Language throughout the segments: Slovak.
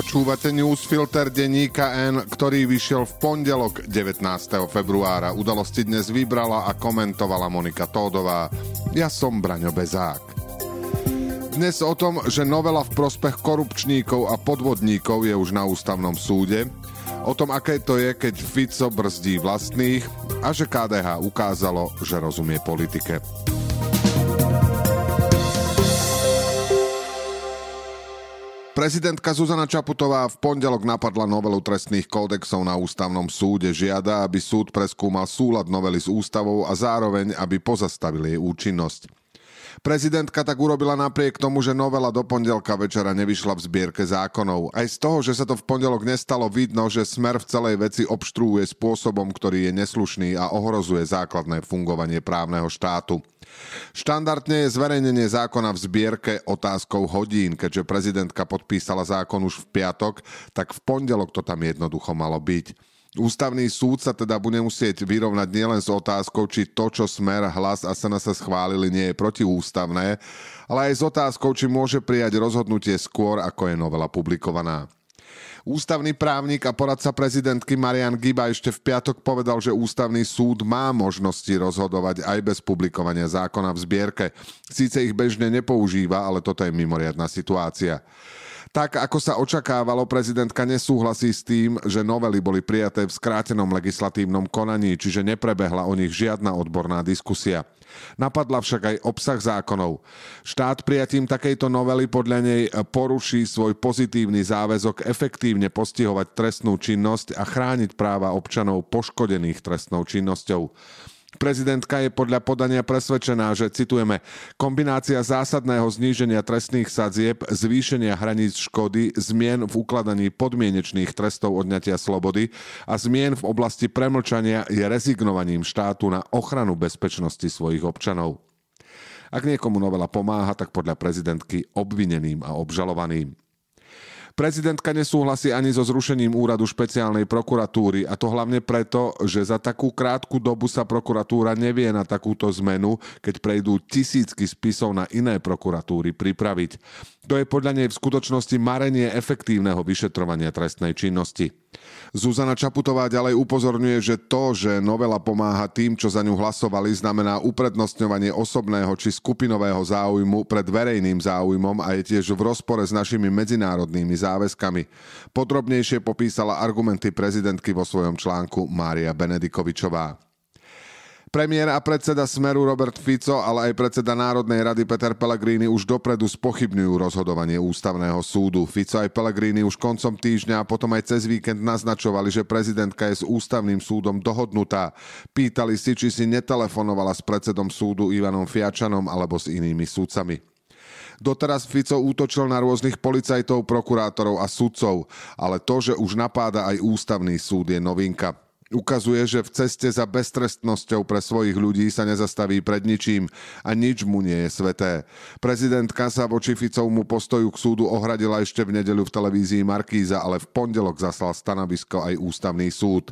Počúvate newsfilter denníka N, ktorý vyšiel v pondelok 19. februára. Udalosti dnes vybrala a komentovala Monika Tódová. Ja som Braňo Bezák. Dnes o tom, že novela v prospech korupčníkov a podvodníkov je už na ústavnom súde, o tom, aké to je, keď Fico brzdí vlastných a že KDH ukázalo, že rozumie politike. Prezidentka Zuzana Čaputová v pondelok napadla novelu trestných kódexov na ústavnom súde. Žiada, aby súd preskúmal súlad novely s ústavou a zároveň, aby pozastavil jej účinnosť. Prezidentka tak urobila napriek tomu, že novela do pondelka večera nevyšla v zbierke zákonov. Aj z toho, že sa to v pondelok nestalo, vidno, že smer v celej veci obštruuje spôsobom, ktorý je neslušný a ohrozuje základné fungovanie právneho štátu. Štandardne je zverejnenie zákona v zbierke otázkou hodín, keďže prezidentka podpísala zákon už v piatok, tak v pondelok to tam jednoducho malo byť. Ústavný súd sa teda bude musieť vyrovnať nielen s otázkou, či to, čo Smer, Hlas a SNS schválili, nie je protiústavné, ale aj s otázkou, či môže prijať rozhodnutie skôr, ako je novela publikovaná. Ústavný právnik a poradca prezidentky Marian Giba ešte v piatok povedal, že ústavný súd má možnosti rozhodovať aj bez publikovania zákona v zbierke. Síce ich bežne nepoužíva, ale toto je mimoriadná situácia. Tak ako sa očakávalo, prezidentka nesúhlasí s tým, že novely boli prijaté v skrátenom legislatívnom konaní, čiže neprebehla o nich žiadna odborná diskusia. Napadla však aj obsah zákonov. Štát prijatím takejto novely podľa nej poruší svoj pozitívny záväzok efektívne postihovať trestnú činnosť a chrániť práva občanov poškodených trestnou činnosťou. Prezidentka je podľa podania presvedčená, že, citujeme, kombinácia zásadného zníženia trestných sadzieb, zvýšenia hraníc škody, zmien v ukladaní podmienečných trestov odňatia slobody a zmien v oblasti premlčania je rezignovaním štátu na ochranu bezpečnosti svojich občanov. Ak niekomu novela pomáha, tak podľa prezidentky obvineným a obžalovaným. Prezidentka nesúhlasí ani so zrušením úradu špeciálnej prokuratúry a to hlavne preto, že za takú krátku dobu sa prokuratúra nevie na takúto zmenu, keď prejdú tisícky spisov na iné prokuratúry pripraviť. To je podľa nej v skutočnosti marenie efektívneho vyšetrovania trestnej činnosti. Zuzana Čaputová ďalej upozorňuje, že to, že novela pomáha tým, čo za ňu hlasovali, znamená uprednostňovanie osobného či skupinového záujmu pred verejným záujmom a je tiež v rozpore s našimi medzinárodnými záväzkami. Podrobnejšie popísala argumenty prezidentky vo svojom článku Mária Benedikovičová. Premiér a predseda Smeru Robert Fico, ale aj predseda Národnej rady Peter Pellegrini už dopredu spochybňujú rozhodovanie ústavného súdu. Fico aj Pellegrini už koncom týždňa a potom aj cez víkend naznačovali, že prezidentka je s ústavným súdom dohodnutá. Pýtali si, či si netelefonovala s predsedom súdu Ivanom Fiačanom alebo s inými súdcami. Doteraz Fico útočil na rôznych policajtov, prokurátorov a sudcov, ale to, že už napáda aj ústavný súd je novinka. Ukazuje, že v ceste za beztrestnosťou pre svojich ľudí sa nezastaví pred ničím a nič mu nie je sveté. Prezidentka sa voči Ficovmu postoju k súdu ohradila ešte v nedeľu v televízii Markíza, ale v pondelok zaslal stanovisko aj ústavný súd.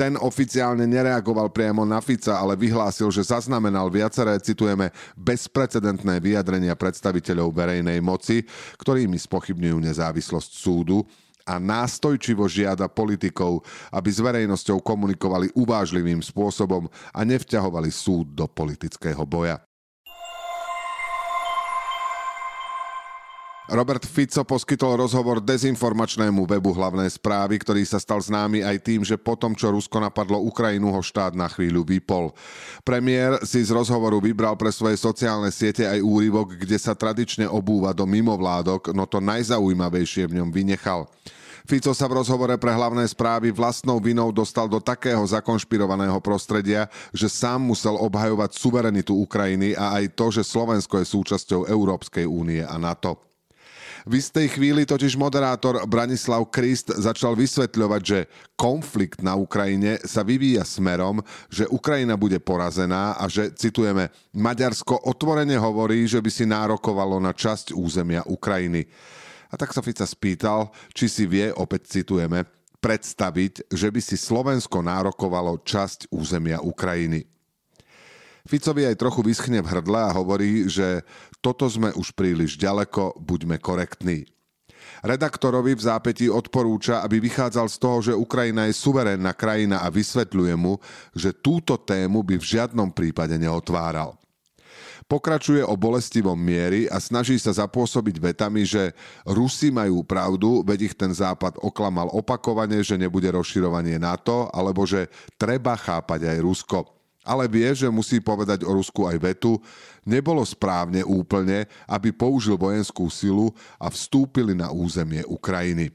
Ten oficiálne nereagoval priamo na Fica, ale vyhlásil, že zaznamenal viaceré, citujeme, bezprecedentné vyjadrenia predstaviteľov verejnej moci, ktorými spochybňujú nezávislosť súdu a nástojčivo žiada politikov, aby s verejnosťou komunikovali uvážlivým spôsobom a nevťahovali súd do politického boja. Robert Fico poskytol rozhovor dezinformačnému webu hlavnej správy, ktorý sa stal známy aj tým, že potom, čo Rusko napadlo Ukrajinu, ho štát na chvíľu vypol. Premiér si z rozhovoru vybral pre svoje sociálne siete aj úryvok, kde sa tradične obúva do mimovládok, no to najzaujímavejšie v ňom vynechal. Fico sa v rozhovore pre hlavné správy vlastnou vinou dostal do takého zakonšpirovaného prostredia, že sám musel obhajovať suverenitu Ukrajiny a aj to, že Slovensko je súčasťou Európskej únie a NATO. V istej chvíli totiž moderátor Branislav Krist začal vysvetľovať, že konflikt na Ukrajine sa vyvíja smerom, že Ukrajina bude porazená a že, citujeme, Maďarsko otvorene hovorí, že by si nárokovalo na časť územia Ukrajiny. A tak sa Fica spýtal, či si vie, opäť citujeme, predstaviť, že by si Slovensko nárokovalo časť územia Ukrajiny. Ficovi aj trochu vyschne v hrdle a hovorí, že toto sme už príliš ďaleko, buďme korektní. Redaktorovi v zápätí odporúča, aby vychádzal z toho, že Ukrajina je suverénna krajina a vysvetľuje mu, že túto tému by v žiadnom prípade neotváral. Pokračuje o bolestivom miery a snaží sa zapôsobiť vetami, že Rusi majú pravdu, veď ich ten západ oklamal opakovane, že nebude rozširovanie NATO, alebo že treba chápať aj Rusko ale vie, že musí povedať o Rusku aj vetu, nebolo správne úplne, aby použil vojenskú silu a vstúpili na územie Ukrajiny.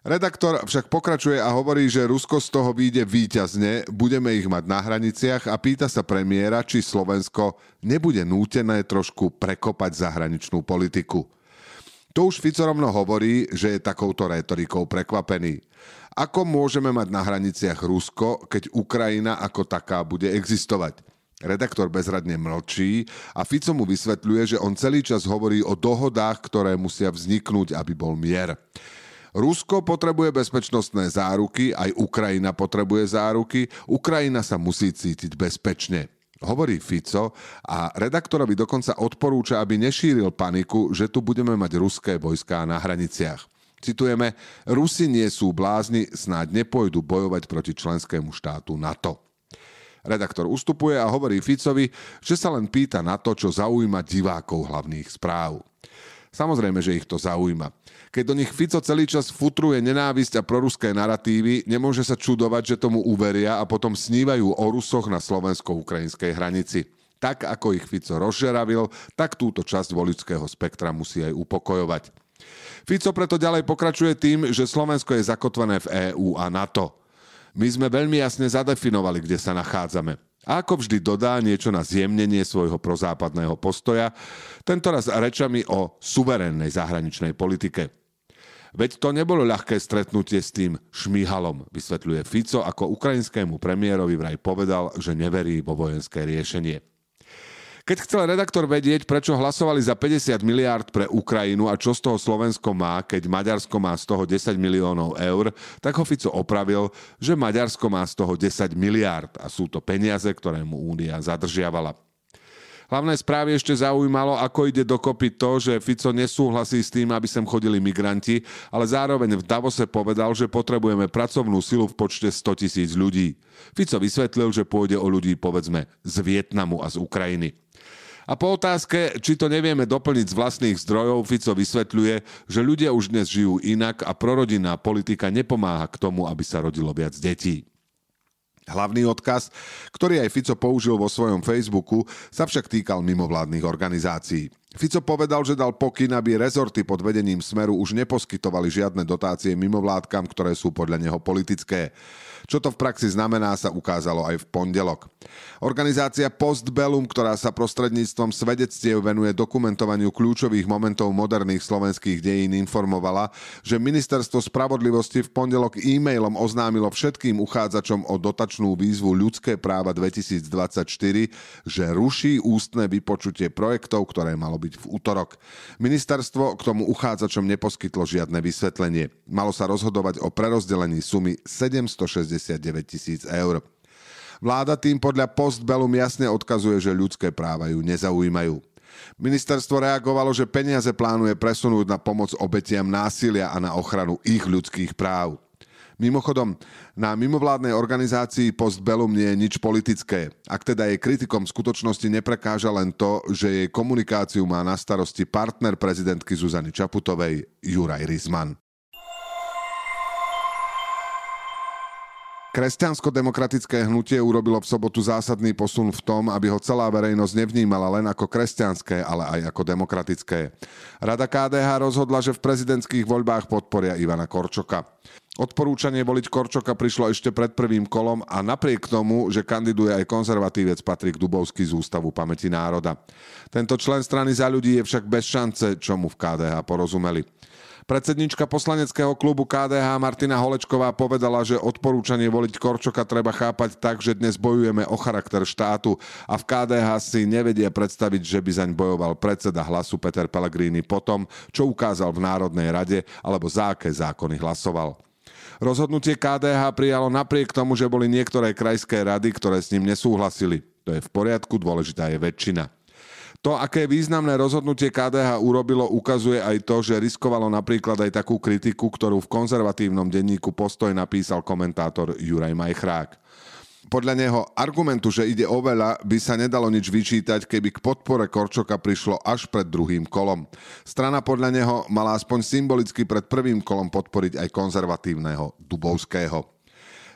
Redaktor však pokračuje a hovorí, že Rusko z toho vyjde výťazne, budeme ich mať na hraniciach a pýta sa premiéra, či Slovensko nebude nútené trošku prekopať zahraničnú politiku. To už Fico rovno hovorí, že je takouto retorikou prekvapený. Ako môžeme mať na hraniciach Rusko, keď Ukrajina ako taká bude existovať? Redaktor bezradne mlčí a Fico mu vysvetľuje, že on celý čas hovorí o dohodách, ktoré musia vzniknúť, aby bol mier. Rusko potrebuje bezpečnostné záruky, aj Ukrajina potrebuje záruky, Ukrajina sa musí cítiť bezpečne. Hovorí Fico a redaktorovi dokonca odporúča, aby nešíril paniku, že tu budeme mať ruské vojská na hraniciach. Citujeme, Rusi nie sú blázni, snáď nepôjdu bojovať proti členskému štátu NATO. Redaktor ustupuje a hovorí Ficovi, že sa len pýta na to, čo zaujíma divákov hlavných správ. Samozrejme, že ich to zaujíma. Keď do nich Fico celý čas futruje nenávisť a proruské narratívy, nemôže sa čudovať, že tomu uveria a potom snívajú o Rusoch na slovensko-ukrajinskej hranici. Tak ako ich Fico rozžeravil, tak túto časť voličského spektra musí aj upokojovať. Fico preto ďalej pokračuje tým, že Slovensko je zakotvené v EÚ a NATO. My sme veľmi jasne zadefinovali, kde sa nachádzame. A ako vždy dodá niečo na zjemnenie svojho prozápadného postoja, tentoraz rečami o suverénnej zahraničnej politike. Veď to nebolo ľahké stretnutie s tým šmíhalom, vysvetľuje Fico, ako ukrajinskému premiérovi vraj povedal, že neverí vo vojenské riešenie. Keď chcel redaktor vedieť, prečo hlasovali za 50 miliárd pre Ukrajinu a čo z toho Slovensko má, keď Maďarsko má z toho 10 miliónov eur, tak ho Fico opravil, že Maďarsko má z toho 10 miliárd a sú to peniaze, ktoré mu Únia zadržiavala. Hlavné správy ešte zaujímalo, ako ide dokopy to, že Fico nesúhlasí s tým, aby sem chodili migranti, ale zároveň v Davose povedal, že potrebujeme pracovnú silu v počte 100 tisíc ľudí. Fico vysvetlil, že pôjde o ľudí povedzme z Vietnamu a z Ukrajiny. A po otázke, či to nevieme doplniť z vlastných zdrojov, Fico vysvetľuje, že ľudia už dnes žijú inak a prorodinná politika nepomáha k tomu, aby sa rodilo viac detí. Hlavný odkaz, ktorý aj Fico použil vo svojom Facebooku, sa však týkal mimovládnych organizácií. Fico povedal, že dal pokyn, aby rezorty pod vedením Smeru už neposkytovali žiadne dotácie mimovládkam, ktoré sú podľa neho politické. Čo to v praxi znamená, sa ukázalo aj v pondelok. Organizácia Postbellum, ktorá sa prostredníctvom svedectiev venuje dokumentovaniu kľúčových momentov moderných slovenských dejín, informovala, že Ministerstvo spravodlivosti v pondelok e-mailom oznámilo všetkým uchádzačom o dotačnú výzvu Ľudské práva 2024, že ruší ústne vypočutie projektov, ktoré malo byť v útorok. Ministerstvo k tomu uchádzačom neposkytlo žiadne vysvetlenie. Malo sa rozhodovať o prerozdelení sumy 760 69 tisíc eur. Vláda tým podľa Postbellum jasne odkazuje, že ľudské práva ju nezaujímajú. Ministerstvo reagovalo, že peniaze plánuje presunúť na pomoc obetiam násilia a na ochranu ich ľudských práv. Mimochodom, na mimovládnej organizácii Postbellum nie je nič politické. Ak teda jej kritikom v skutočnosti neprekáža len to, že jej komunikáciu má na starosti partner prezidentky Zuzany Čaputovej, Juraj Rizman. Kresťansko-demokratické hnutie urobilo v sobotu zásadný posun v tom, aby ho celá verejnosť nevnímala len ako kresťanské, ale aj ako demokratické. Rada KDH rozhodla, že v prezidentských voľbách podporia Ivana Korčoka. Odporúčanie voliť Korčoka prišlo ešte pred prvým kolom a napriek tomu, že kandiduje aj konzervatívec Patrik Dubovský z Ústavu pamäti národa. Tento člen strany za ľudí je však bez šance, čo mu v KDH porozumeli. Predsednička poslaneckého klubu KDH Martina Holečková povedala, že odporúčanie voliť Korčoka treba chápať tak, že dnes bojujeme o charakter štátu a v KDH si nevedia predstaviť, že by zaň bojoval predseda hlasu Peter Pellegrini po tom, čo ukázal v Národnej rade alebo za aké zákony hlasoval. Rozhodnutie KDH prijalo napriek tomu, že boli niektoré krajské rady, ktoré s ním nesúhlasili. To je v poriadku, dôležitá je väčšina. To, aké významné rozhodnutie KDH urobilo, ukazuje aj to, že riskovalo napríklad aj takú kritiku, ktorú v konzervatívnom denníku Postoj napísal komentátor Juraj Majchrák. Podľa neho argumentu, že ide o veľa, by sa nedalo nič vyčítať, keby k podpore Korčoka prišlo až pred druhým kolom. Strana podľa neho mala aspoň symbolicky pred prvým kolom podporiť aj konzervatívneho Dubovského.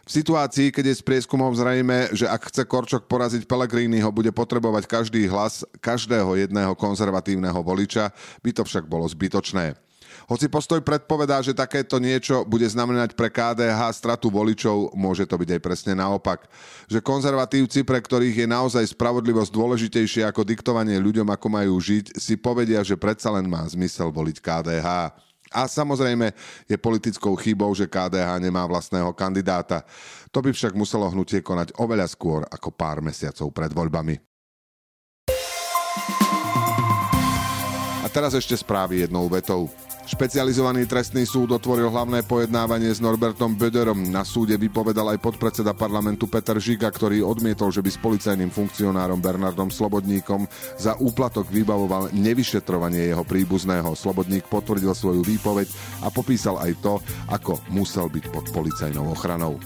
V situácii, keď je s prieskumom zrejme, že ak chce Korčok poraziť Pellegriniho, bude potrebovať každý hlas každého jedného konzervatívneho voliča, by to však bolo zbytočné. Hoci postoj predpovedá, že takéto niečo bude znamenať pre KDH stratu voličov, môže to byť aj presne naopak. Že konzervatívci, pre ktorých je naozaj spravodlivosť dôležitejšie ako diktovanie ľuďom, ako majú žiť, si povedia, že predsa len má zmysel voliť KDH. A samozrejme je politickou chybou, že KDH nemá vlastného kandidáta. To by však muselo hnutie konať oveľa skôr ako pár mesiacov pred voľbami. A teraz ešte správy jednou vetou. Špecializovaný trestný súd otvoril hlavné pojednávanie s Norbertom Böderom. Na súde vypovedal aj podpredseda parlamentu Peter Žiga, ktorý odmietol, že by s policajným funkcionárom Bernardom Slobodníkom za úplatok vybavoval nevyšetrovanie jeho príbuzného. Slobodník potvrdil svoju výpoveď a popísal aj to, ako musel byť pod policajnou ochranou.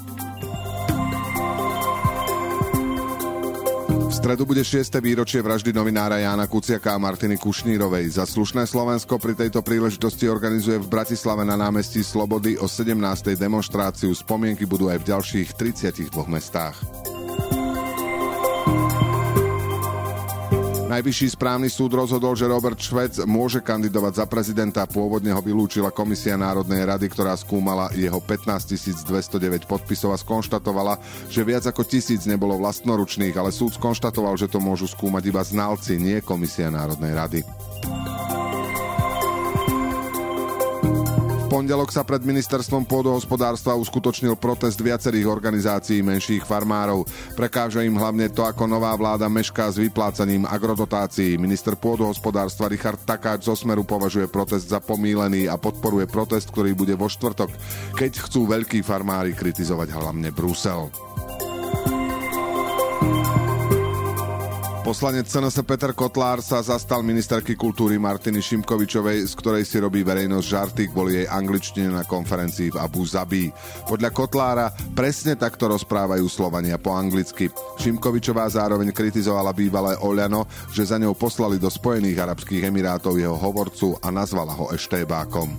Stredu bude 6. výročie vraždy novinára Jána Kuciaka a Martiny Kušnírovej. Za slušné Slovensko pri tejto príležitosti organizuje v Bratislave na námestí Slobody o 17. demonstráciu. Spomienky budú aj v ďalších 32 mestách. Najvyšší správny súd rozhodol, že Robert Švec môže kandidovať za prezidenta. Pôvodne ho vylúčila Komisia Národnej rady, ktorá skúmala jeho 15 209 podpisov a skonštatovala, že viac ako tisíc nebolo vlastnoručných, ale súd skonštatoval, že to môžu skúmať iba znalci, nie Komisia Národnej rady. Pondelok sa pred ministerstvom pôdohospodárstva uskutočnil protest viacerých organizácií menších farmárov. Prekáža im hlavne to, ako nová vláda mešká s vyplácaním agrodotácií. Minister pôdohospodárstva Richard Takáč zo Smeru považuje protest za pomílený a podporuje protest, ktorý bude vo štvrtok, keď chcú veľkí farmári kritizovať hlavne Brusel. Poslanec CNS Peter Kotlár sa zastal ministerky kultúry Martiny Šimkovičovej, z ktorej si robí verejnosť žarty kvôli jej angličtine na konferencii v Abu Zabi. Podľa Kotlára presne takto rozprávajú Slovania po anglicky. Šimkovičová zároveň kritizovala bývalé Oľano, že za ňou poslali do Spojených Arabských Emirátov jeho hovorcu a nazvala ho eštébákom.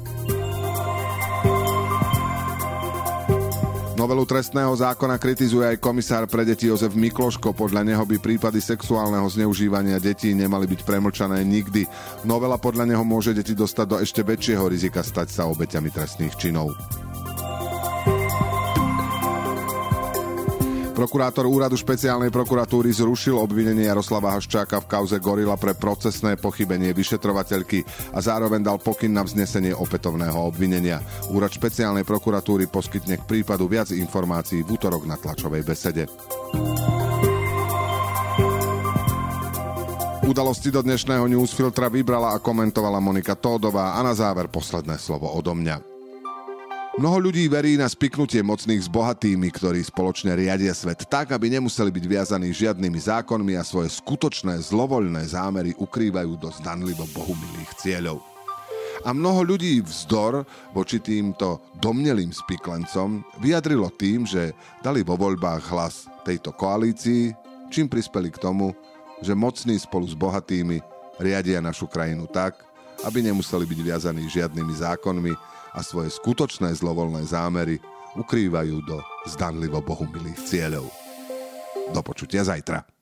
Novelu trestného zákona kritizuje aj komisár pre deti Jozef Mikloško. Podľa neho by prípady sexuálneho zneužívania detí nemali byť premlčané nikdy. Novela podľa neho môže deti dostať do ešte väčšieho rizika stať sa obeťami trestných činov. Prokurátor úradu špeciálnej prokuratúry zrušil obvinenie Jaroslava Haščáka v kauze Gorila pre procesné pochybenie vyšetrovateľky a zároveň dal pokyn na vznesenie opätovného obvinenia. Úrad špeciálnej prokuratúry poskytne k prípadu viac informácií v útorok na tlačovej besede. Udalosti do dnešného newsfiltra vybrala a komentovala Monika Tódová a na záver posledné slovo odo mňa. Mnoho ľudí verí na spiknutie mocných s bohatými, ktorí spoločne riadia svet tak, aby nemuseli byť viazaní žiadnymi zákonmi a svoje skutočné zlovoľné zámery ukrývajú do zdanlivo bohumilých cieľov. A mnoho ľudí vzdor voči týmto domnelým spiklencom vyjadrilo tým, že dali vo voľbách hlas tejto koalícii, čím prispeli k tomu, že mocní spolu s bohatými riadia našu krajinu tak, aby nemuseli byť viazaní žiadnymi zákonmi a svoje skutočné zlovoľné zámery ukrývajú do zdanlivo bohumilých cieľov. Do počutia zajtra.